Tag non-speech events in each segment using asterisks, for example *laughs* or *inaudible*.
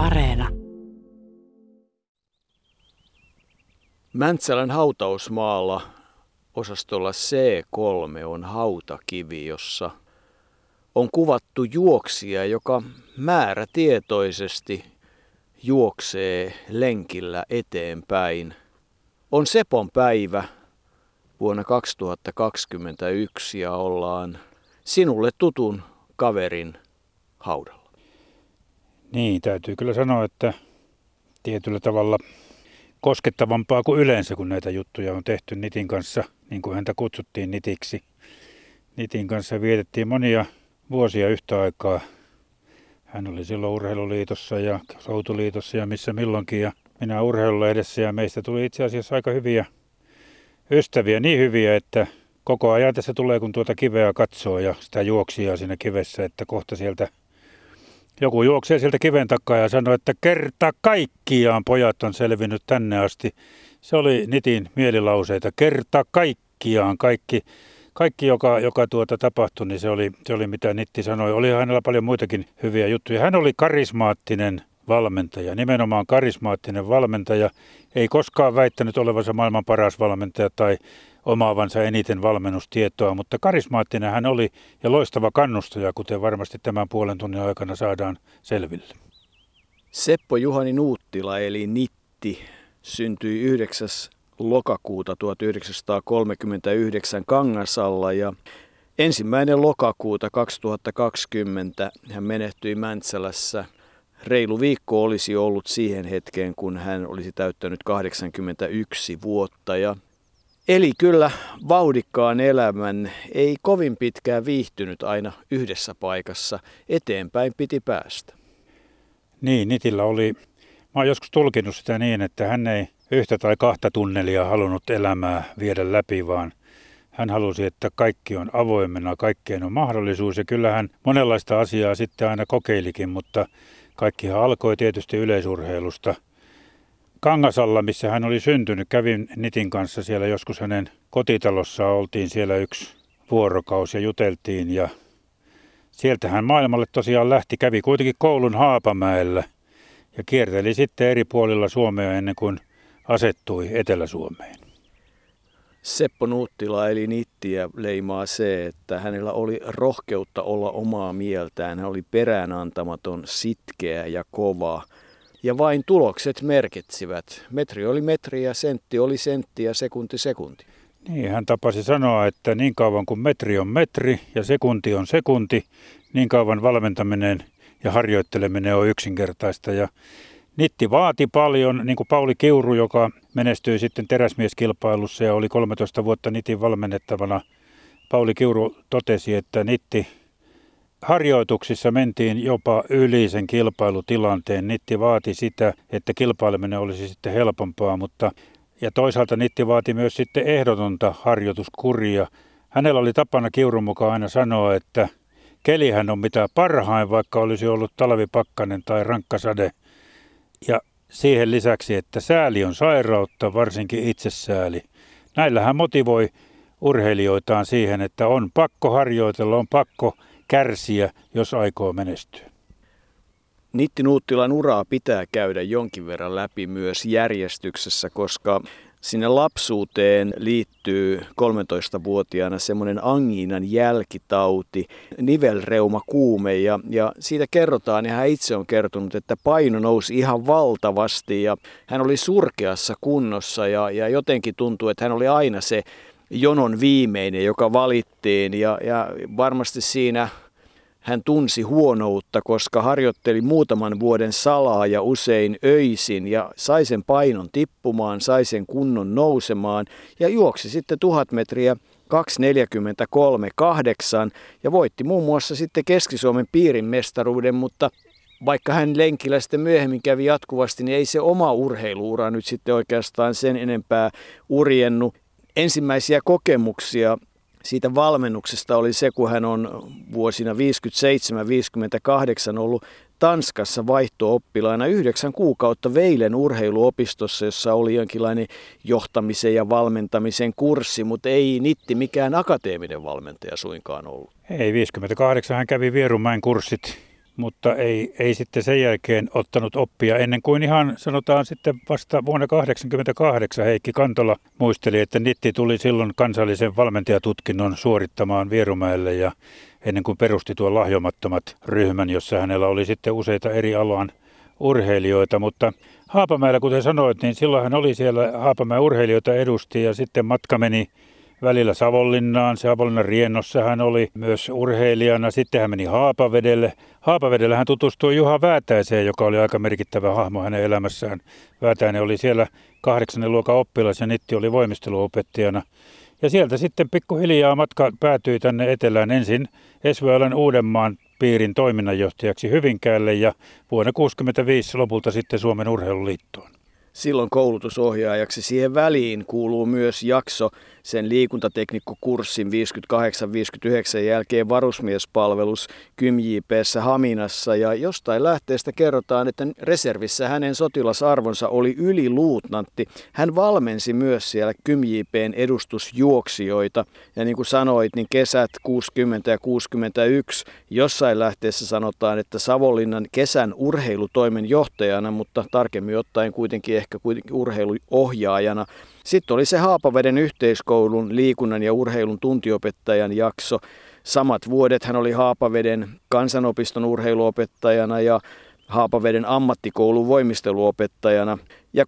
Areena. Mäntsälän hautausmaalla osastolla C3 on hautakivi, jossa on kuvattu juoksija, joka määrätietoisesti juoksee lenkillä eteenpäin. On Sepon päivä vuonna 2021 ja ollaan sinulle tutun kaverin haudalla. Niin, täytyy kyllä sanoa, että tietyllä tavalla koskettavampaa kuin yleensä, kun näitä juttuja on tehty Nitin kanssa, niin kuin häntä kutsuttiin Nitiksi. Nitin kanssa vietettiin monia vuosia yhtä aikaa. Hän oli silloin urheiluliitossa ja soutuliitossa ja missä milloinkin ja minä urheilulehdessä ja meistä tuli itse asiassa aika hyviä ystäviä, niin hyviä, että koko ajan tässä tulee kun tuota kiveä katsoo ja sitä juoksia siinä kivessä, että kohta sieltä joku juoksee sieltä kiven takaa ja sanoo, että kerta kaikkiaan pojat on selvinnyt tänne asti. Se oli Nitin mielilauseita. Kerta kaikkiaan kaikki, kaikki joka, joka tuota tapahtui, niin se oli, se oli mitä Nitti sanoi. Oli hänellä paljon muitakin hyviä juttuja. Hän oli karismaattinen valmentaja, nimenomaan karismaattinen valmentaja. Ei koskaan väittänyt olevansa maailman paras valmentaja tai omaavansa eniten valmennustietoa, mutta karismaattinen hän oli ja loistava kannustaja, kuten varmasti tämän puolen tunnin aikana saadaan selville. Seppo Juhani Nuuttila eli Nitti syntyi 9. lokakuuta 1939 Kangasalla ja ensimmäinen lokakuuta 2020 hän menehtyi Mäntsälässä. Reilu viikko olisi ollut siihen hetkeen, kun hän olisi täyttänyt 81 vuotta ja Eli kyllä vauhdikkaan elämän ei kovin pitkään viihtynyt aina yhdessä paikassa. Eteenpäin piti päästä. Niin, Nitillä oli, mä oon joskus tulkinut sitä niin, että hän ei yhtä tai kahta tunnelia halunnut elämää viedä läpi, vaan hän halusi, että kaikki on avoimena, kaikkeen on mahdollisuus. Ja kyllähän monenlaista asiaa sitten aina kokeilikin, mutta kaikkihan alkoi tietysti yleisurheilusta – Kangasalla, missä hän oli syntynyt. Kävin Nitin kanssa siellä joskus hänen kotitalossa. Oltiin siellä yksi vuorokausi ja juteltiin ja sieltä hän maailmalle tosiaan lähti. Kävi kuitenkin koulun Haapamäellä ja kierteli sitten eri puolilla Suomea ennen kuin asettui Etelä-Suomeen. Seppo Nuuttila eli Nittiä leimaa se, että hänellä oli rohkeutta olla omaa mieltään. Hän oli peräänantamaton, sitkeä ja kova ja vain tulokset merkitsivät. Metri oli metri ja sentti oli sentti ja sekunti sekunti. Niin, hän tapasi sanoa, että niin kauan kuin metri on metri ja sekunti on sekunti, niin kauan valmentaminen ja harjoitteleminen on yksinkertaista. Ja Nitti vaati paljon, niin kuin Pauli Kiuru, joka menestyi sitten teräsmieskilpailussa ja oli 13 vuotta Nitin valmennettavana. Pauli Kiuru totesi, että Nitti harjoituksissa mentiin jopa yli sen kilpailutilanteen. Nitti vaati sitä, että kilpaileminen olisi sitten helpompaa, mutta ja toisaalta Nitti vaati myös sitten ehdotonta harjoituskuria. Hänellä oli tapana Kiurun mukaan aina sanoa, että kelihän on mitä parhain, vaikka olisi ollut talvipakkanen tai rankkasade. Ja siihen lisäksi, että sääli on sairautta, varsinkin itsesääli. Näillä hän motivoi urheilijoitaan siihen, että on pakko harjoitella, on pakko kärsiä, jos aikoo menestyä. Nitti Nuuttilan uraa pitää käydä jonkin verran läpi myös järjestyksessä, koska sinne lapsuuteen liittyy 13-vuotiaana semmoinen angiinan jälkitauti, nivelreuma kuume ja, ja siitä kerrotaan ja hän itse on kertonut, että paino nousi ihan valtavasti ja hän oli surkeassa kunnossa ja, ja jotenkin tuntuu, että hän oli aina se jonon viimeinen, joka valittiin. Ja, ja varmasti siinä hän tunsi huonoutta, koska harjoitteli muutaman vuoden salaa ja usein öisin ja sai sen painon tippumaan, sai sen kunnon nousemaan ja juoksi sitten tuhat metriä 2.43.8 ja voitti muun muassa sitten Keski-Suomen piirin mestaruuden, mutta vaikka hän lenkillä sitten myöhemmin kävi jatkuvasti, niin ei se oma urheiluura nyt sitten oikeastaan sen enempää urjennu ensimmäisiä kokemuksia siitä valmennuksesta oli se, kun hän on vuosina 57-58 ollut Tanskassa vaihto-oppilaana yhdeksän kuukautta Veilen urheiluopistossa, jossa oli jonkinlainen johtamisen ja valmentamisen kurssi, mutta ei Nitti mikään akateeminen valmentaja suinkaan ollut. Ei, 58 hän kävi Vierumäen kurssit mutta ei, ei sitten sen jälkeen ottanut oppia. Ennen kuin ihan sanotaan sitten vasta vuonna 1988 Heikki Kantola muisteli, että Nitti tuli silloin kansallisen valmentajatutkinnon suorittamaan Vierumäelle ja ennen kuin perusti tuon lahjomattomat ryhmän, jossa hänellä oli sitten useita eri alan urheilijoita, mutta Haapamäellä, kuten sanoit, niin silloin hän oli siellä Haapamäen urheilijoita edusti ja sitten matka meni välillä Savonlinnaan. Savonlinnan riennossa hän oli myös urheilijana. Sitten hän meni Haapavedelle. Haapavedellä hän tutustui Juha Väätäiseen, joka oli aika merkittävä hahmo hänen elämässään. Väätäinen oli siellä kahdeksannen luokan oppilas ja Nitti oli voimisteluopettajana. Ja sieltä sitten pikkuhiljaa matka päätyi tänne etelään ensin Esvoalan Uudenmaan piirin toiminnanjohtajaksi Hyvinkäälle ja vuonna 1965 lopulta sitten Suomen urheiluliittoon silloin koulutusohjaajaksi. Siihen väliin kuuluu myös jakso sen liikuntateknikkokurssin 58-59 jälkeen varusmiespalvelus KymJPssä Haminassa. Ja jostain lähteestä kerrotaan, että reservissä hänen sotilasarvonsa oli yliluutnantti. Hän valmensi myös siellä KymJPn edustusjuoksijoita. Ja niin kuin sanoit, niin kesät 60 ja 61 jossain lähteessä sanotaan, että Savonlinnan kesän urheilutoimen johtajana, mutta tarkemmin ottaen kuitenkin ehkä kuitenkin urheiluohjaajana. Sitten oli se Haapaveden yhteiskoulun liikunnan ja urheilun tuntiopettajan jakso. Samat vuodet hän oli Haapaveden kansanopiston urheiluopettajana ja Haapaveden ammattikoulun voimisteluopettajana. Ja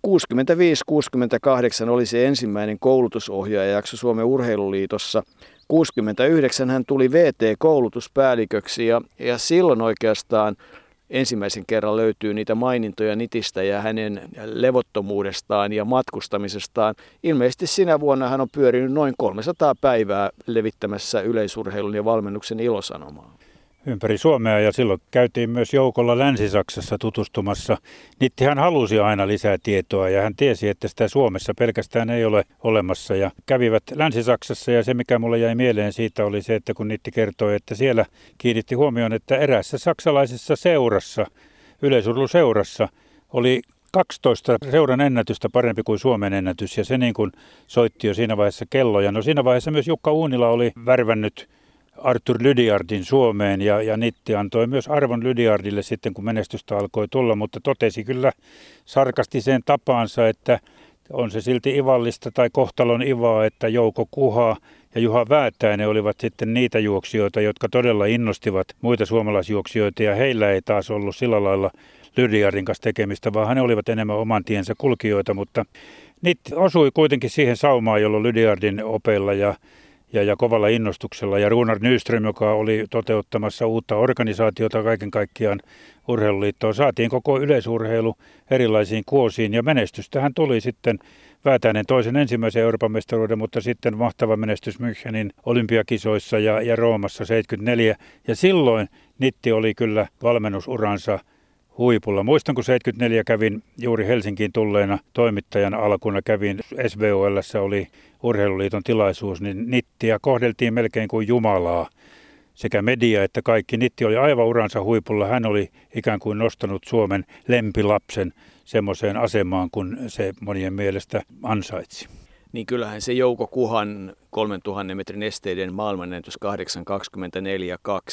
65-68 oli se ensimmäinen koulutusohjaajajakso Suomen urheiluliitossa. 69 hän tuli VT-koulutuspäälliköksi ja, ja silloin oikeastaan ensimmäisen kerran löytyy niitä mainintoja Nitistä ja hänen levottomuudestaan ja matkustamisestaan. Ilmeisesti sinä vuonna hän on pyörinyt noin 300 päivää levittämässä yleisurheilun ja valmennuksen ilosanomaa ympäri Suomea ja silloin käytiin myös joukolla Länsi-Saksassa tutustumassa. Nittihän halusi aina lisää tietoa ja hän tiesi, että sitä Suomessa pelkästään ei ole olemassa. Ja kävivät Länsi-Saksassa ja se mikä mulle jäi mieleen siitä oli se, että kun Nitti kertoi, että siellä kiinnitti huomioon, että eräässä saksalaisessa seurassa, yleisurheiluseurassa, oli 12 seuran ennätystä parempi kuin Suomen ennätys ja se niin kuin soitti jo siinä vaiheessa kelloja. No siinä vaiheessa myös Jukka Uunila oli värvännyt Arthur Lydiardin Suomeen ja, ja Nitti antoi myös arvon Lydiardille sitten, kun menestystä alkoi tulla, mutta totesi kyllä sarkastiseen tapaansa, että on se silti ivallista tai kohtalon ivaa, että Jouko Kuha ja Juha Väätäinen olivat sitten niitä juoksijoita, jotka todella innostivat muita suomalaisjuoksijoita ja heillä ei taas ollut sillä lailla Lydiardin kanssa tekemistä, vaan he olivat enemmän oman tiensä kulkijoita, mutta Nitti osui kuitenkin siihen saumaan, jolloin Lydiardin opeilla ja ja, ja kovalla innostuksella. Ja Runar Nyström, joka oli toteuttamassa uutta organisaatiota kaiken kaikkiaan urheiluliittoon, saatiin koko yleisurheilu erilaisiin kuosiin ja menestystähän tuli sitten Väätäinen toisen ensimmäisen Euroopan mestaruuden, mutta sitten mahtava menestys Münchenin olympiakisoissa ja, ja Roomassa 74. Ja silloin Nitti oli kyllä valmennusuransa huipulla. Muistan, kun 74 kävin juuri Helsinkiin tulleena toimittajan alkuna, kävin SVOL, oli urheiluliiton tilaisuus, niin Nittiä kohdeltiin melkein kuin Jumalaa. Sekä media että kaikki. Nitti oli aivan uransa huipulla. Hän oli ikään kuin nostanut Suomen lempilapsen semmoiseen asemaan, kun se monien mielestä ansaitsi niin kyllähän se Jouko Kuhan 3000 metrin esteiden maailmanennätys 8.24.2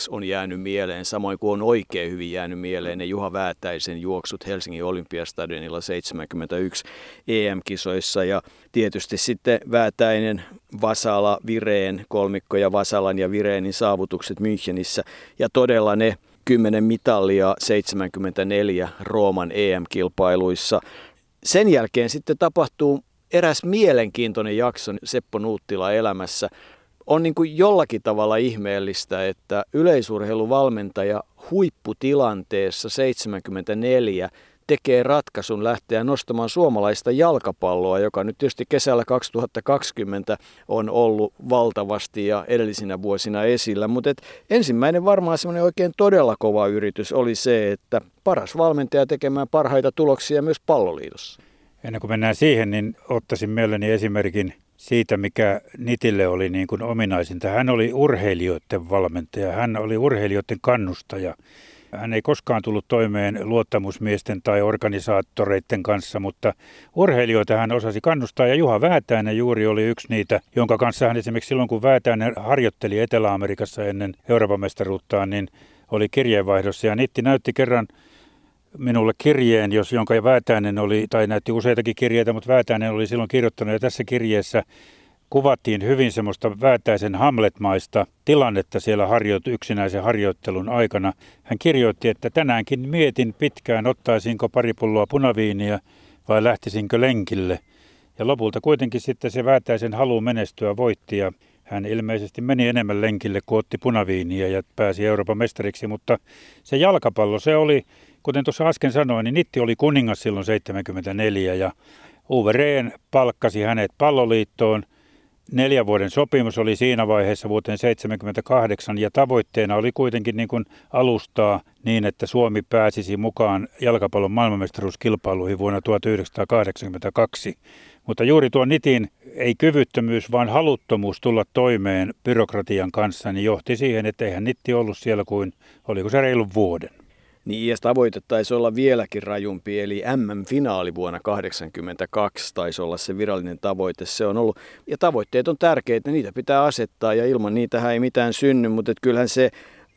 on jäänyt mieleen, samoin kuin on oikein hyvin jäänyt mieleen ne Juha Väätäisen juoksut Helsingin olympiastadionilla 71 EM-kisoissa ja tietysti sitten Väätäinen, Vasala, Vireen, kolmikko ja Vasalan ja Vireenin saavutukset Münchenissä ja todella ne 10 mitallia 74 Rooman EM-kilpailuissa. Sen jälkeen sitten tapahtuu eräs mielenkiintoinen jakso Seppo Nuuttila elämässä on niin kuin jollakin tavalla ihmeellistä, että yleisurheiluvalmentaja huipputilanteessa 74 tekee ratkaisun lähteä nostamaan suomalaista jalkapalloa, joka nyt tietysti kesällä 2020 on ollut valtavasti ja edellisinä vuosina esillä. Mutta ensimmäinen varmaan semmoinen oikein todella kova yritys oli se, että paras valmentaja tekemään parhaita tuloksia myös palloliitossa. Ennen kuin mennään siihen, niin ottaisin mieleni esimerkin siitä, mikä Nitille oli niin kuin ominaisinta. Hän oli urheilijoiden valmentaja, hän oli urheilijoiden kannustaja. Hän ei koskaan tullut toimeen luottamusmiesten tai organisaattoreiden kanssa, mutta urheilijoita hän osasi kannustaa ja Juha Väätäinen juuri oli yksi niitä, jonka kanssa hän esimerkiksi silloin kun Väätäinen harjoitteli Etelä-Amerikassa ennen Euroopan mestaruuttaan, niin oli kirjeenvaihdossa. Ja Nitti näytti kerran minulle kirjeen, jos jonka Väätäinen oli, tai näytti useitakin kirjeitä, mutta Väätäinen oli silloin kirjoittanut. Ja tässä kirjeessä kuvattiin hyvin semmoista Väätäisen Hamletmaista tilannetta siellä harjoit- yksinäisen harjoittelun aikana. Hän kirjoitti, että tänäänkin mietin pitkään, ottaisinko pari pulloa punaviiniä vai lähtisinkö lenkille. Ja lopulta kuitenkin sitten se Väätäisen halu menestyä voitti ja hän ilmeisesti meni enemmän lenkille kuin otti punaviiniä ja pääsi Euroopan mestariksi, mutta se jalkapallo, se oli, kuten tuossa äsken sanoin, niin Nitti oli kuningas silloin 74 ja Uwe Rehn palkkasi hänet palloliittoon. Neljän vuoden sopimus oli siinä vaiheessa vuoteen 78 ja tavoitteena oli kuitenkin niin kuin alustaa niin, että Suomi pääsisi mukaan jalkapallon maailmanmestaruuskilpailuihin vuonna 1982. Mutta juuri tuo Nitin ei kyvyttömyys, vaan haluttomuus tulla toimeen byrokratian kanssa, niin johti siihen, että eihän Nitti ollut siellä kuin, oliko se reilun vuoden. Niin, ja tavoite taisi olla vieläkin rajumpi, eli MM-finaali vuonna 1982 taisi olla se virallinen tavoite. Se on ollut, ja tavoitteet on tärkeitä, niitä pitää asettaa, ja ilman niitä ei mitään synny, mutta kyllähän se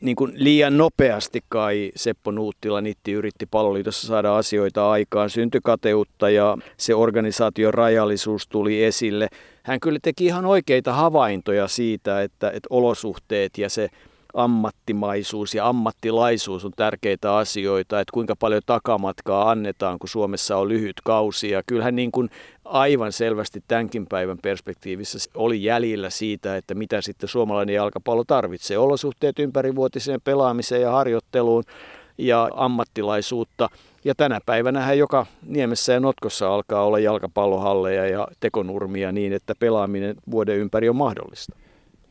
niin kuin liian nopeasti kai Seppo Nuuttila Nitti yritti paloliitossa saada asioita aikaan, syntykateutta ja se organisaation rajallisuus tuli esille. Hän kyllä teki ihan oikeita havaintoja siitä, että, että olosuhteet ja se ammattimaisuus ja ammattilaisuus on tärkeitä asioita, että kuinka paljon takamatkaa annetaan, kun Suomessa on lyhyt kausi. Ja kyllähän niin kuin aivan selvästi tämänkin päivän perspektiivissä oli jäljellä siitä, että mitä sitten suomalainen jalkapallo tarvitsee. Olosuhteet ympärivuotiseen pelaamiseen ja harjoitteluun ja ammattilaisuutta. Ja tänä päivänä joka Niemessä ja Notkossa alkaa olla jalkapallohalleja ja tekonurmia niin, että pelaaminen vuoden ympäri on mahdollista.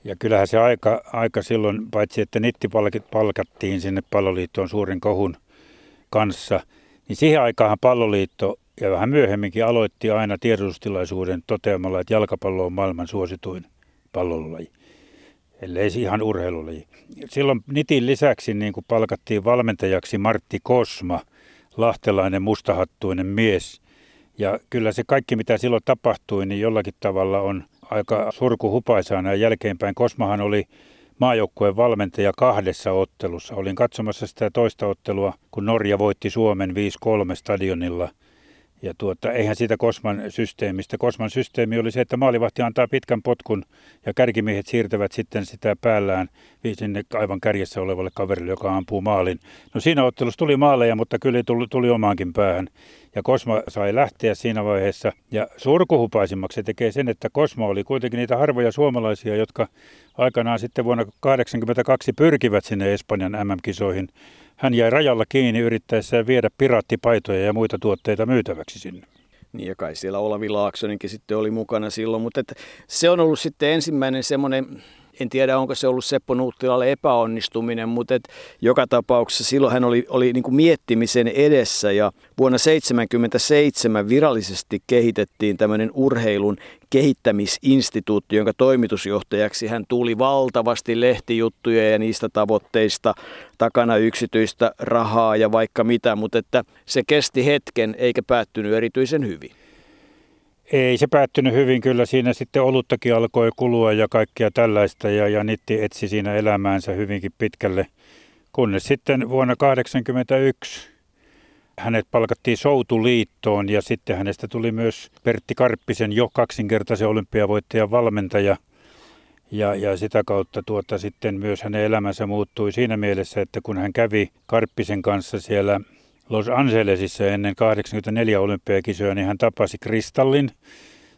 Ja kyllähän se aika, aika silloin, paitsi että Nitti palkattiin sinne palloliittoon suurin kohun kanssa, niin siihen aikaan palloliitto ja vähän myöhemminkin aloitti aina tiedotustilaisuuden toteamalla, että jalkapallo on maailman suosituin pallolaji, ellei ihan urheilulaji. Silloin Nitin lisäksi niin kuin palkattiin valmentajaksi Martti Kosma, lahtelainen mustahattuinen mies. Ja kyllä se kaikki, mitä silloin tapahtui, niin jollakin tavalla on aika surkuhupaisaa näin jälkeenpäin. Kosmahan oli maajoukkueen valmentaja kahdessa ottelussa. Olin katsomassa sitä toista ottelua, kun Norja voitti Suomen 5-3 stadionilla – ja tuota, eihän siitä Kosman systeemistä. Kosman systeemi oli se, että maalivahti antaa pitkän potkun ja kärkimiehet siirtävät sitten sitä päällään sinne aivan kärjessä olevalle kaverille, joka ampuu maalin. No siinä ottelussa tuli maaleja, mutta kyllä tuli, tuli omaankin päähän. Ja Kosma sai lähteä siinä vaiheessa. Ja surkuhupaisimmaksi se tekee sen, että Kosma oli kuitenkin niitä harvoja suomalaisia, jotka aikanaan sitten vuonna 1982 pyrkivät sinne Espanjan MM-kisoihin hän jäi rajalla kiinni yrittäessään viedä piraattipaitoja ja muita tuotteita myytäväksi sinne. Niin ja kai siellä Olavi Laaksonenkin sitten oli mukana silloin, mutta että se on ollut sitten ensimmäinen semmoinen en tiedä, onko se ollut Seppo Nuuttilalle epäonnistuminen, mutta et joka tapauksessa silloin hän oli, oli niin kuin miettimisen edessä ja vuonna 1977 virallisesti kehitettiin tämmöinen urheilun kehittämisinstituutti, jonka toimitusjohtajaksi hän tuli valtavasti lehtijuttuja ja niistä tavoitteista takana yksityistä rahaa ja vaikka mitä, mutta että se kesti hetken eikä päättynyt erityisen hyvin. Ei se päättynyt hyvin, kyllä siinä sitten oluttakin alkoi kulua ja kaikkea tällaista ja, ja Nitti etsi siinä elämäänsä hyvinkin pitkälle, kunnes sitten vuonna 1981 hänet palkattiin Soutuliittoon ja sitten hänestä tuli myös Pertti Karppisen jo kaksinkertaisen olympiavoittajan valmentaja. Ja, ja sitä kautta tuota sitten myös hänen elämänsä muuttui siinä mielessä, että kun hän kävi Karppisen kanssa siellä Los Angelesissa ennen 84 olympiakisoja, niin hän tapasi Kristallin,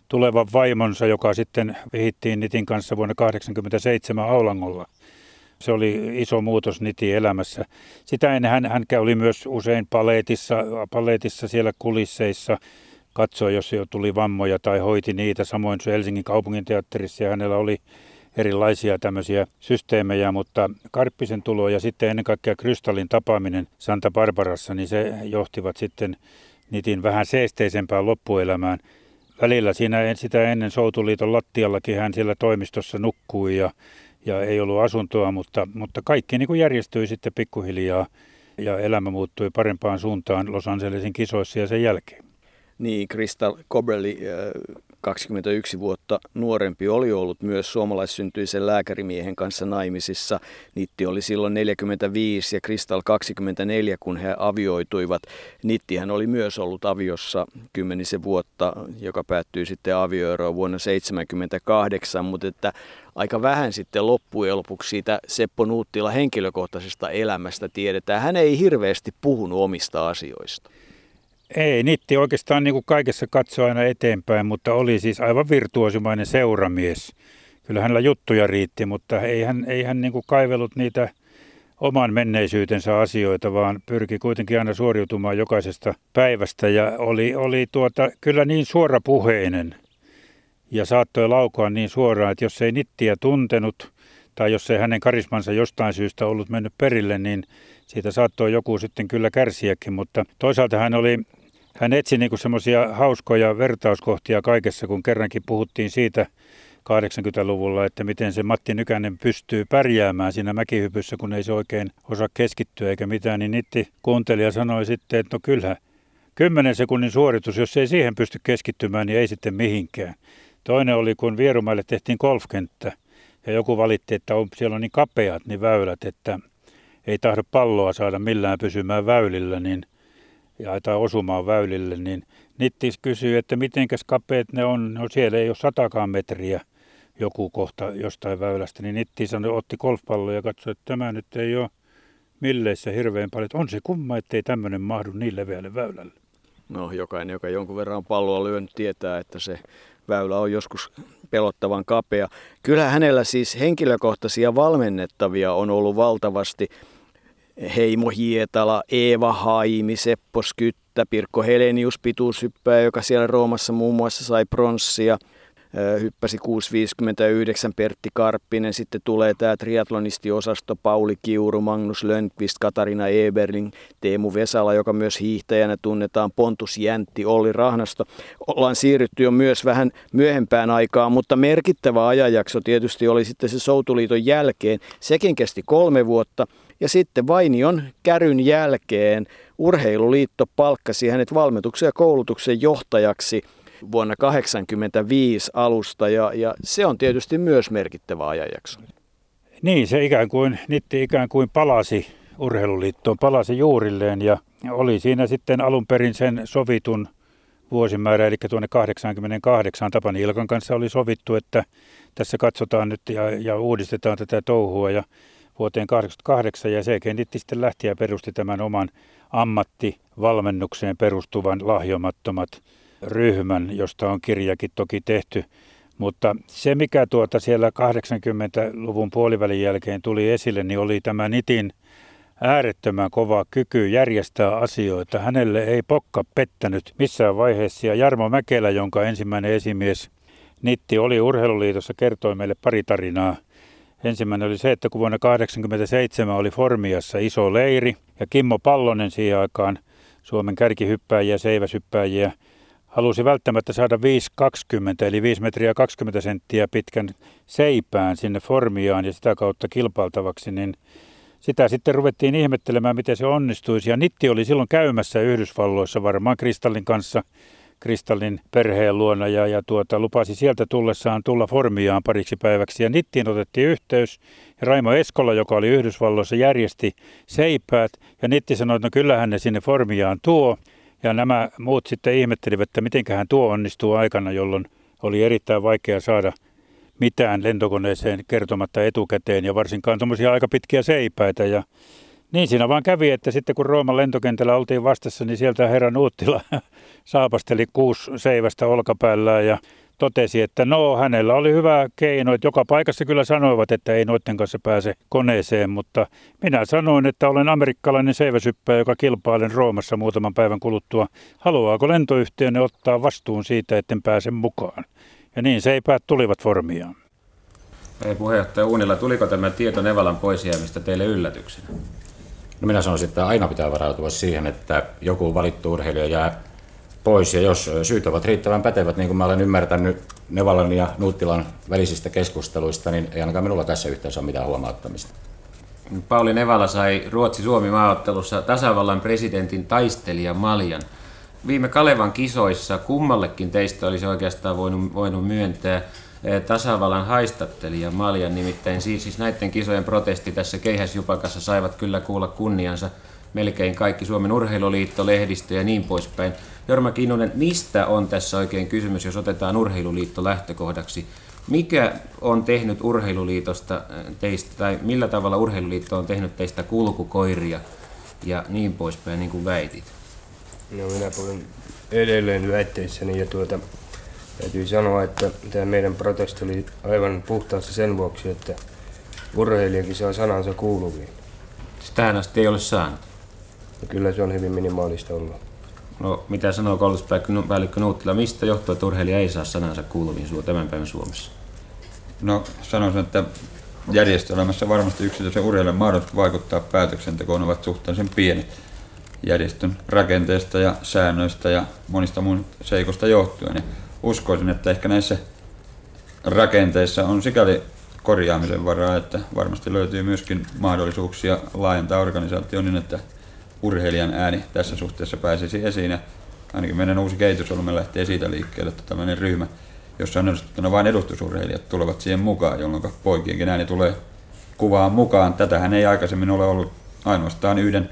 tulevan vaimonsa, joka sitten vihittiin Nitin kanssa vuonna 1987 Aulangolla. Se oli iso muutos Nitin elämässä. Sitä ennen hän, hän oli myös usein paleetissa, paleetissa siellä kulisseissa, katsoi, jos jo tuli vammoja tai hoiti niitä. Samoin se Helsingin kaupunginteatterissa ja hänellä oli erilaisia tämmöisiä systeemejä, mutta Karppisen tulo ja sitten ennen kaikkea Krystallin tapaaminen Santa Barbarassa, niin se johtivat sitten nitin vähän seesteisempään loppuelämään. Välillä siinä sitä ennen Soutuliiton lattiallakin hän siellä toimistossa nukkui ja, ja ei ollut asuntoa, mutta, mutta kaikki niin kuin järjestyi sitten pikkuhiljaa ja elämä muuttui parempaan suuntaan Los Angelesin kisoissa ja sen jälkeen. Niin, Crystal Coberly äh, 21 vuotta nuorempi, oli ollut myös suomalaissyntyisen lääkärimiehen kanssa naimisissa. Nitti oli silloin 45 ja Kristal 24, kun he avioituivat. Nittihän oli myös ollut aviossa kymmenisen vuotta, joka päättyi sitten avioeroon vuonna 1978, mutta että aika vähän sitten loppujen lopuksi siitä Seppo Nuuttila henkilökohtaisesta elämästä tiedetään. Hän ei hirveästi puhunut omista asioista. Ei, Nitti oikeastaan niin kuin kaikessa katsoi aina eteenpäin, mutta oli siis aivan virtuosimainen seuramies. Kyllä hänellä juttuja riitti, mutta ei hän, ei hän niin kuin kaivellut niitä oman menneisyytensä asioita, vaan pyrki kuitenkin aina suoriutumaan jokaisesta päivästä ja oli, oli tuota, kyllä niin suorapuheinen ja saattoi laukoa niin suoraan, että jos ei Nittiä tuntenut tai jos ei hänen karismansa jostain syystä ollut mennyt perille, niin siitä saattoi joku sitten kyllä kärsiäkin, mutta toisaalta hän oli hän etsi niin semmoisia hauskoja vertauskohtia kaikessa, kun kerrankin puhuttiin siitä 80-luvulla, että miten se Matti Nykänen pystyy pärjäämään siinä mäkihypyssä, kun ei se oikein osaa keskittyä eikä mitään, niin Nitti kuuntelija sanoi sitten, että no kyllä, 10 sekunnin suoritus, jos ei siihen pysty keskittymään, niin ei sitten mihinkään. Toinen oli, kun Vierumaille tehtiin golfkenttä ja joku valitti, että on, siellä on niin kapeat niin väylät, että ei tahdo palloa saada millään pysymään väylillä, niin ja tai osumaan väylille, niin Nittis kysyy, että mitenkäs kapeet ne on. No siellä ei ole satakaan metriä joku kohta jostain väylästä, niin Nitti sanoi, otti golfpallon ja katsoi, että tämä nyt ei ole milleissä hirveän paljon. On se kumma, ettei tämmöinen mahdu niin leveälle väylälle. No jokainen, joka jonkun verran palloa lyönyt, tietää, että se väylä on joskus pelottavan kapea. Kyllä hänellä siis henkilökohtaisia valmennettavia on ollut valtavasti. Heimo Hietala, Eeva Haimi, Seppo Skyttä, Pirkko Helenius pituushyppääjä, joka siellä Roomassa muun muassa sai pronssia. Hyppäsi 6.59 Pertti Karppinen, sitten tulee tämä triathlonistiosasto Pauli Kiuru, Magnus Lönnqvist, Katarina Eberling, Teemu Vesala, joka myös hiihtäjänä tunnetaan, Pontus Jäntti, Olli Rahnasto. Ollaan siirrytty jo myös vähän myöhempään aikaan, mutta merkittävä ajanjakso tietysti oli sitten se Soutuliiton jälkeen. Sekin kesti kolme vuotta. Ja sitten Vainion käryn jälkeen Urheiluliitto palkkasi hänet valmentuksen ja koulutuksen johtajaksi vuonna 1985 alusta ja, ja se on tietysti myös merkittävä ajanjakso. Niin, se ikään kuin, Nitti ikään kuin palasi urheiluliittoon, palasi juurilleen ja oli siinä sitten alun perin sen sovitun vuosimäärä, eli tuonne 88 Tapani Ilkan kanssa oli sovittu, että tässä katsotaan nyt ja, ja uudistetaan tätä touhua ja vuoteen 1988 ja se Nitti sitten lähti ja perusti tämän oman ammattivalmennukseen perustuvan lahjomattomat ryhmän, josta on kirjakin toki tehty. Mutta se, mikä tuota siellä 80-luvun puolivälin jälkeen tuli esille, niin oli tämä Nitin äärettömän kova kyky järjestää asioita. Hänelle ei pokka pettänyt missään vaiheessa. Ja Jarmo Mäkelä, jonka ensimmäinen esimies Nitti oli urheiluliitossa, kertoi meille pari tarinaa – Ensimmäinen oli se, että kun vuonna 1987 oli Formiassa iso leiri ja Kimmo Pallonen siihen aikaan Suomen kärkihyppääjiä, seiväshyppääjiä, halusi välttämättä saada 5,20 eli 5 metriä 20 senttiä pitkän seipään sinne Formiaan ja sitä kautta kilpailtavaksi, niin sitä sitten ruvettiin ihmettelemään, miten se onnistuisi. Ja Nitti oli silloin käymässä Yhdysvalloissa varmaan Kristallin kanssa Kristallin perheen luona ja, ja tuota, lupasi sieltä tullessaan tulla Formiaan pariksi päiväksi. Ja Nittiin otettiin yhteys ja Raimo Eskola, joka oli Yhdysvalloissa, järjesti seipäät ja Nitti sanoi, että no kyllähän ne sinne Formiaan tuo. Ja nämä muut sitten ihmettelivät, että mitenköhän tuo onnistuu aikana, jolloin oli erittäin vaikea saada mitään lentokoneeseen kertomatta etukäteen ja varsinkaan tuommoisia aika pitkiä seipäitä. Ja niin siinä vaan kävi, että sitten kun Rooman lentokentällä oltiin vastassa, niin sieltä herra Nuuttila *laughs* saapasteli kuusi seivästä olkapäällään ja totesi, että no hänellä oli hyvä keino, että joka paikassa kyllä sanoivat, että ei noiden kanssa pääse koneeseen, mutta minä sanoin, että olen amerikkalainen seiväsyppäjä, joka kilpailen Roomassa muutaman päivän kuluttua. Haluaako lentoyhtiönne ottaa vastuun siitä, etten pääse mukaan? Ja niin seipäät tulivat formiaan. Ei puheenjohtaja Uunilla, tuliko tämä tieto Nevalan poisjäämistä teille yllätyksenä? No minä sanoisin, että aina pitää varautua siihen, että joku valittu urheilija jää pois. Ja jos syyt ovat riittävän pätevät, niin kuin mä olen ymmärtänyt Nevalan ja Nuuttilan välisistä keskusteluista, niin ei ainakaan minulla tässä yhteydessä ole mitään huomauttamista. Pauli Nevala sai Ruotsi-Suomi maaottelussa tasavallan presidentin taistelija Maljan. viime Kalevan kisoissa kummallekin teistä olisi oikeastaan voinut, voinut myöntää tasavallan haistattelija Maljan, nimittäin siis, siis näiden kisojen protesti tässä Keihäsjupakassa saivat kyllä kuulla kunniansa melkein kaikki Suomen urheiluliitto, lehdistö ja niin poispäin. Jorma Kinnunen, mistä on tässä oikein kysymys, jos otetaan urheiluliitto lähtökohdaksi? Mikä on tehnyt urheiluliitosta eh, teistä, tai millä tavalla urheiluliitto on tehnyt teistä kulkukoiria ja niin poispäin, niin kuin väitit? No minä puhun edelleen väitteissäni ja tuota, täytyy sanoa, että tämä meidän protesti oli aivan puhtaasti sen vuoksi, että urheilijakin saa sanansa kuuluviin. Siis tähän asti ei ole saanut. Ja kyllä se on hyvin minimaalista ollut. No, mitä sanoo koulutuspäällikkö Nuuttila, mistä johtuu, että urheilija ei saa sanansa kuuluviin tämän päivän Suomessa? No sanoisin, että järjestelmässä varmasti yksityisen urheilijan mahdollisuus vaikuttaa päätöksentekoon ovat suhteellisen pienet järjestön rakenteesta ja säännöistä ja monista muun seikosta johtuen. Ja uskoisin, että ehkä näissä rakenteissa on sikäli korjaamisen varaa, että varmasti löytyy myöskin mahdollisuuksia laajentaa organisaatio niin, että urheilijan ääni tässä suhteessa pääsisi esiin. Ja ainakin meidän uusi kehitysolme lähtee siitä liikkeelle, että tämmöinen ryhmä, jossa on edustettuna vain edustusurheilijat, tulevat siihen mukaan, jolloin poikienkin ääni tulee kuvaan mukaan. Tätähän ei aikaisemmin ole ollut ainoastaan yhden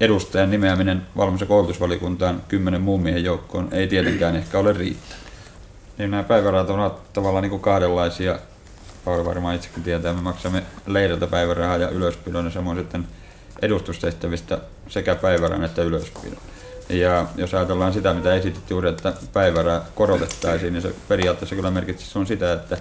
edustajan nimeäminen valmis- ja koulutusvalikuntaan kymmenen muun miehen joukkoon ei tietenkään ehkä ole riittänyt. Niin nämä päivärahat ovat tavallaan niin kuin kahdenlaisia. Pauli varmaan itsekin tietää, me maksamme leiriltä päivärahaa ja ylöspidon ja samoin sitten edustustehtävistä sekä päivärahan että ylöspidon. Ja jos ajatellaan sitä, mitä esitit juuri, että päiväraha korotettaisiin, niin se periaatteessa kyllä merkitsisi on sitä, että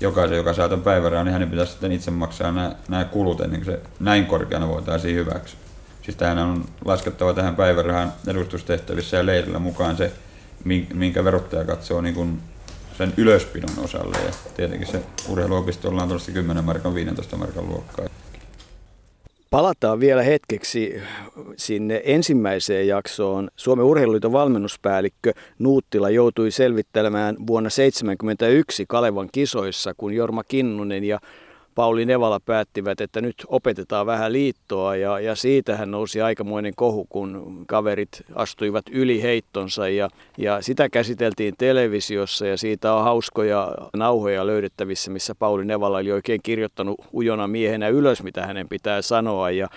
jokaisen, joka saa tämän päivärahan, niin hänen pitäisi sitten itse maksaa nämä, nämä kulut ennen kuin se näin korkeana voitaisiin hyväksyä. Siis tähän on laskettava tähän päivärahan edustustehtävissä ja leirillä mukaan se, minkä verottaja katsoo niin kuin sen ylöspidon osalle. Ja tietenkin se urheiluopistolla on tuossa 10 markan 15 markan luokkaa. Palataan vielä hetkeksi sinne ensimmäiseen jaksoon. Suomen urheiluliiton valmennuspäällikkö Nuuttila joutui selvittelemään vuonna 1971 Kalevan kisoissa, kun Jorma Kinnunen ja Pauli Nevala päättivät, että nyt opetetaan vähän liittoa ja, ja siitähän nousi aikamoinen kohu, kun kaverit astuivat yli heittonsa ja, ja sitä käsiteltiin televisiossa ja siitä on hauskoja nauhoja löydettävissä, missä Pauli Nevala oli oikein kirjoittanut ujona miehenä ylös, mitä hänen pitää sanoa ja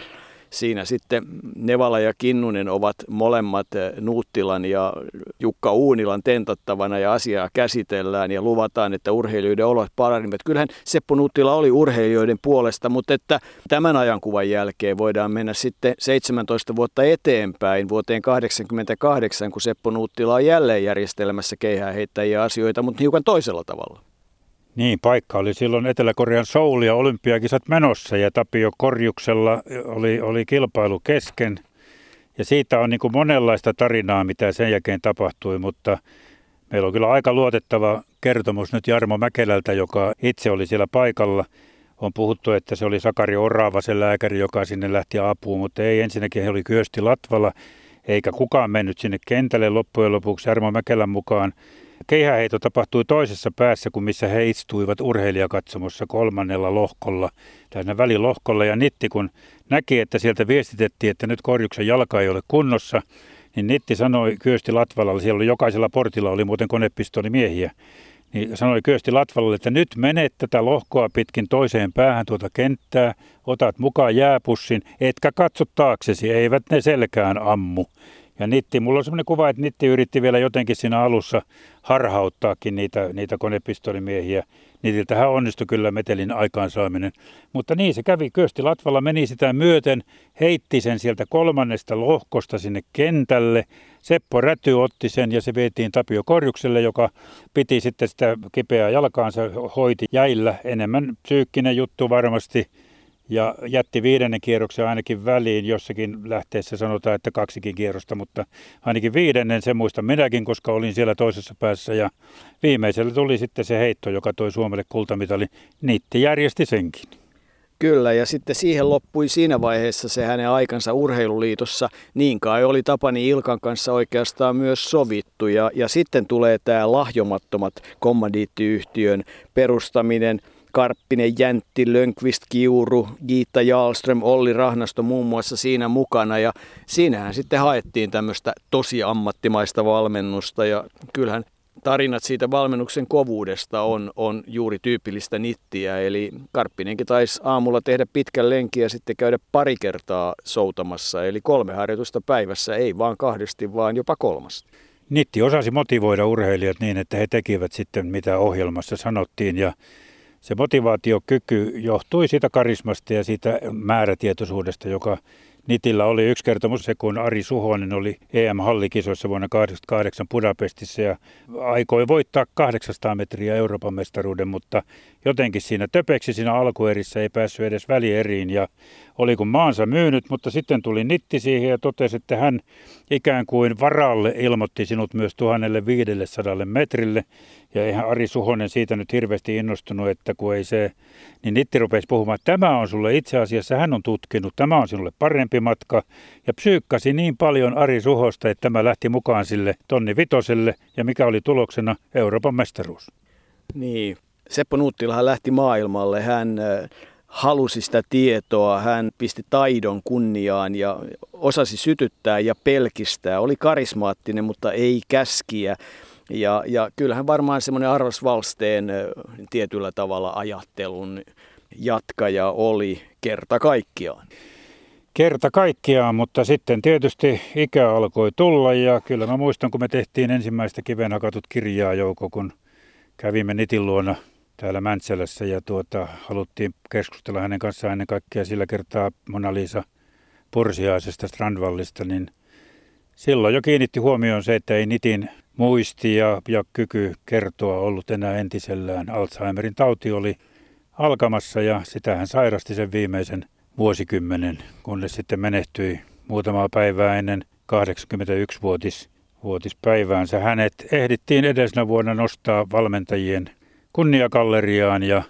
siinä sitten Nevala ja Kinnunen ovat molemmat eh, Nuuttilan ja Jukka Uunilan tentattavana ja asiaa käsitellään ja luvataan, että urheilijoiden olot paranivat. Kyllähän Seppo Nuuttila oli urheilijoiden puolesta, mutta että tämän ajankuvan jälkeen voidaan mennä sitten 17 vuotta eteenpäin vuoteen 88, kun Seppo Nuuttila on jälleen järjestelmässä keihääheittäjiä asioita, mutta hiukan toisella tavalla. Niin, paikka oli silloin Etelä-Korean Soul ja olympiakisat menossa ja Tapio Korjuksella oli, oli kilpailu kesken. Ja siitä on niin kuin monenlaista tarinaa, mitä sen jälkeen tapahtui, mutta meillä on kyllä aika luotettava kertomus nyt Jarmo Mäkelältä, joka itse oli siellä paikalla. On puhuttu, että se oli Sakari Orava, se lääkäri, joka sinne lähti apuun, mutta ei ensinnäkin he oli Kyösti Latvala, eikä kukaan mennyt sinne kentälle loppujen lopuksi Jarmo Mäkelän mukaan Keihäheito tapahtui toisessa päässä kuin missä he istuivat urheilijakatsomossa kolmannella lohkolla, täynnä välilohkolla. Ja Nitti kun näki, että sieltä viestitettiin, että nyt korjuksen jalka ei ole kunnossa, niin Nitti sanoi Kyösti Latvalalle, siellä oli jokaisella portilla oli muuten konepistolimiehiä, niin sanoi Kyösti Latvalalle, että nyt menet tätä lohkoa pitkin toiseen päähän tuota kenttää, otat mukaan jääpussin, etkä katso taaksesi, eivät ne selkään ammu. Ja Nitti, mulla on sellainen kuva, että Nitti yritti vielä jotenkin siinä alussa harhauttaakin niitä, niitä konepistolimiehiä. Nitiltähän onnistui kyllä metelin aikaansaaminen. Mutta niin se kävi. Kösti Latvalla meni sitä myöten, heitti sen sieltä kolmannesta lohkosta sinne kentälle. Seppo Räty otti sen ja se vietiin Tapio Korjukselle, joka piti sitten sitä kipeää jalkaansa, hoiti jäillä. Enemmän psyykkinen juttu varmasti ja jätti viidennen kierroksen ainakin väliin. Jossakin lähteessä sanotaan, että kaksikin kierrosta, mutta ainakin viidennen se muista minäkin, koska olin siellä toisessa päässä. Ja viimeisellä tuli sitten se heitto, joka toi Suomelle kultamitali. Niitti järjesti senkin. Kyllä, ja sitten siihen loppui siinä vaiheessa se hänen aikansa urheiluliitossa. Niin kai oli Tapani Ilkan kanssa oikeastaan myös sovittu. Ja, ja sitten tulee tämä lahjomattomat kommandiittiyhtiön perustaminen – Karppinen, Jäntti, Lönkvist, Kiuru, Giitta Jalström, Olli Rahnasto muun muassa siinä mukana. Ja siinähän sitten haettiin tämmöistä tosi ammattimaista valmennusta ja kyllähän tarinat siitä valmennuksen kovuudesta on, on juuri tyypillistä nittiä. Eli Karppinenkin taisi aamulla tehdä pitkän lenkin ja sitten käydä pari kertaa soutamassa. Eli kolme harjoitusta päivässä, ei vaan kahdesti, vaan jopa kolmasti. Nitti osasi motivoida urheilijat niin, että he tekivät sitten mitä ohjelmassa sanottiin ja se motivaatiokyky johtui siitä karismasta ja siitä määrätietoisuudesta, joka Nitillä oli. Yksi kertomus se, kun Ari Suhonen oli EM-hallikisoissa vuonna 1988 Budapestissa ja aikoi voittaa 800 metriä Euroopan mestaruuden, mutta jotenkin siinä töpeksi siinä alkuerissä ei päässyt edes välieriin. Ja oli kun maansa myynyt, mutta sitten tuli Nitti siihen ja totesi, että hän ikään kuin varalle ilmoitti sinut myös 1500 metrille ja eihän Ari Suhonen siitä nyt hirveästi innostunut, että kun ei se, niin Nitti rupesi puhumaan, että tämä on sulle itse asiassa, hän on tutkinut, tämä on sinulle parempi matka. Ja psyykkasi niin paljon Ari Suhosta, että tämä lähti mukaan sille tonni vitoselle ja mikä oli tuloksena Euroopan mestaruus. Niin, Seppo Nuuttilahan lähti maailmalle, hän halusi sitä tietoa, hän pisti taidon kunniaan ja osasi sytyttää ja pelkistää. Oli karismaattinen, mutta ei käskiä. Ja, ja kyllähän varmaan semmoinen Arvas Valsteen tietyllä tavalla ajattelun jatkaja oli kerta kaikkiaan. Kerta kaikkiaan, mutta sitten tietysti ikä alkoi tulla ja kyllä mä muistan, kun me tehtiin ensimmäistä kivenhakatut kirjaa Jouko, kun kävimme Nitin luona täällä Mäntsälässä ja tuota, haluttiin keskustella hänen kanssaan ennen kaikkea sillä kertaa Mona Lisa Porsiaisesta Strandvallista, niin silloin jo kiinnitti huomioon se, että ei Nitin muisti ja, ja kyky kertoa ollut enää entisellään. Alzheimerin tauti oli alkamassa ja sitä hän sairasti sen viimeisen vuosikymmenen, kunnes sitten menehtyi muutamaa päivää ennen 81-vuotis vuotispäiväänsä. Hänet ehdittiin edellisenä vuonna nostaa valmentajien kunniakalleriaan ja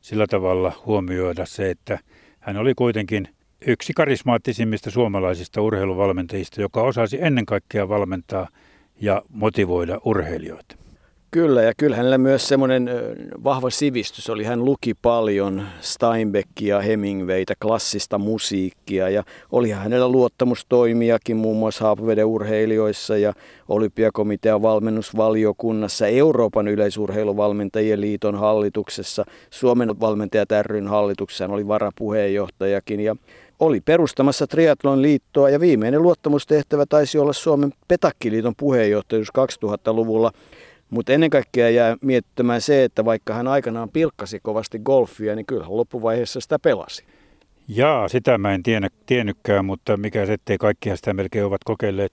sillä tavalla huomioida se, että hän oli kuitenkin yksi karismaattisimmista suomalaisista urheiluvalmentajista, joka osasi ennen kaikkea valmentaa ja motivoida urheilijoita. Kyllä, ja kyllä hänellä myös semmoinen vahva sivistys oli. Hän luki paljon Steinbeckia, Hemingwaytä, klassista musiikkia ja oli hänellä luottamustoimiakin muun muassa Haapaveden urheilijoissa ja olympiakomitean valmennusvaliokunnassa, Euroopan yleisurheiluvalmentajien liiton hallituksessa, Suomen valmentajat ryn hallituksessa hän oli varapuheenjohtajakin ja oli perustamassa Triathlon liittoa ja viimeinen luottamustehtävä taisi olla Suomen Petakkiliiton puheenjohtajuus 2000-luvulla. Mutta ennen kaikkea jää miettimään se, että vaikka hän aikanaan pilkkasi kovasti golfia, niin kyllähän loppuvaiheessa sitä pelasi. Jaa, sitä mä en tiennyt, tiennytkään, mutta mikä se, ettei kaikkihan sitä melkein ovat kokeilleet.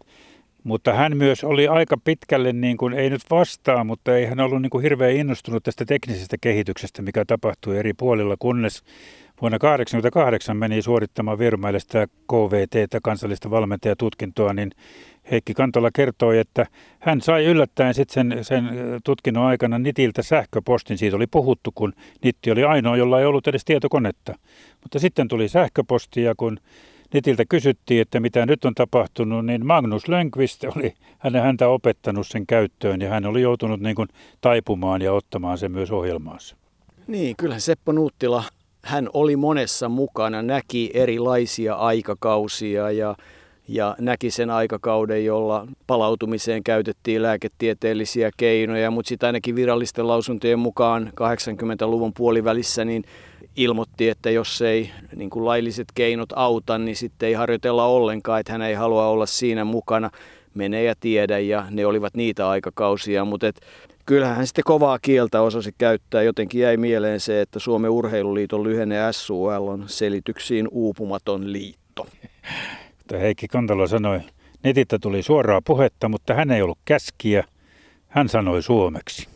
Mutta hän myös oli aika pitkälle, niin kuin, ei nyt vastaa, mutta ei hän ollut niin kuin hirveän innostunut tästä teknisestä kehityksestä, mikä tapahtui eri puolilla, kunnes vuonna 1988 meni suorittamaan Vierumäelle sitä KVT, kansallista valmentajatutkintoa, niin Heikki Kantola kertoi, että hän sai yllättäen sitten sen, sen tutkinnon aikana Nitiltä sähköpostin. Siitä oli puhuttu, kun Nitti oli ainoa, jolla ei ollut edes tietokonetta. Mutta sitten tuli sähköposti ja kun Nitiltä kysyttiin, että mitä nyt on tapahtunut, niin Magnus Lönkvist oli hänen häntä opettanut sen käyttöön ja hän oli joutunut niin kuin taipumaan ja ottamaan sen myös ohjelmaansa. Niin, kyllähän Seppo Nuuttila, hän oli monessa mukana, näki erilaisia aikakausia ja ja näki sen aikakauden, jolla palautumiseen käytettiin lääketieteellisiä keinoja, mutta sitten ainakin virallisten lausuntojen mukaan 80-luvun puolivälissä niin ilmoitti, että jos ei niin kuin lailliset keinot auta, niin sitten ei harjoitella ollenkaan, että hän ei halua olla siinä mukana. Mene ja tiedä, ja ne olivat niitä aikakausia, mutta et, kyllähän hän sitten kovaa kieltä osasi käyttää. Jotenkin jäi mieleen se, että Suomen Urheiluliiton lyhenne SUL on selityksiin uupumaton liitto. *laughs* Mutta Heikki Kantala sanoi, netistä tuli suoraa puhetta, mutta hän ei ollut käskiä. Hän sanoi suomeksi.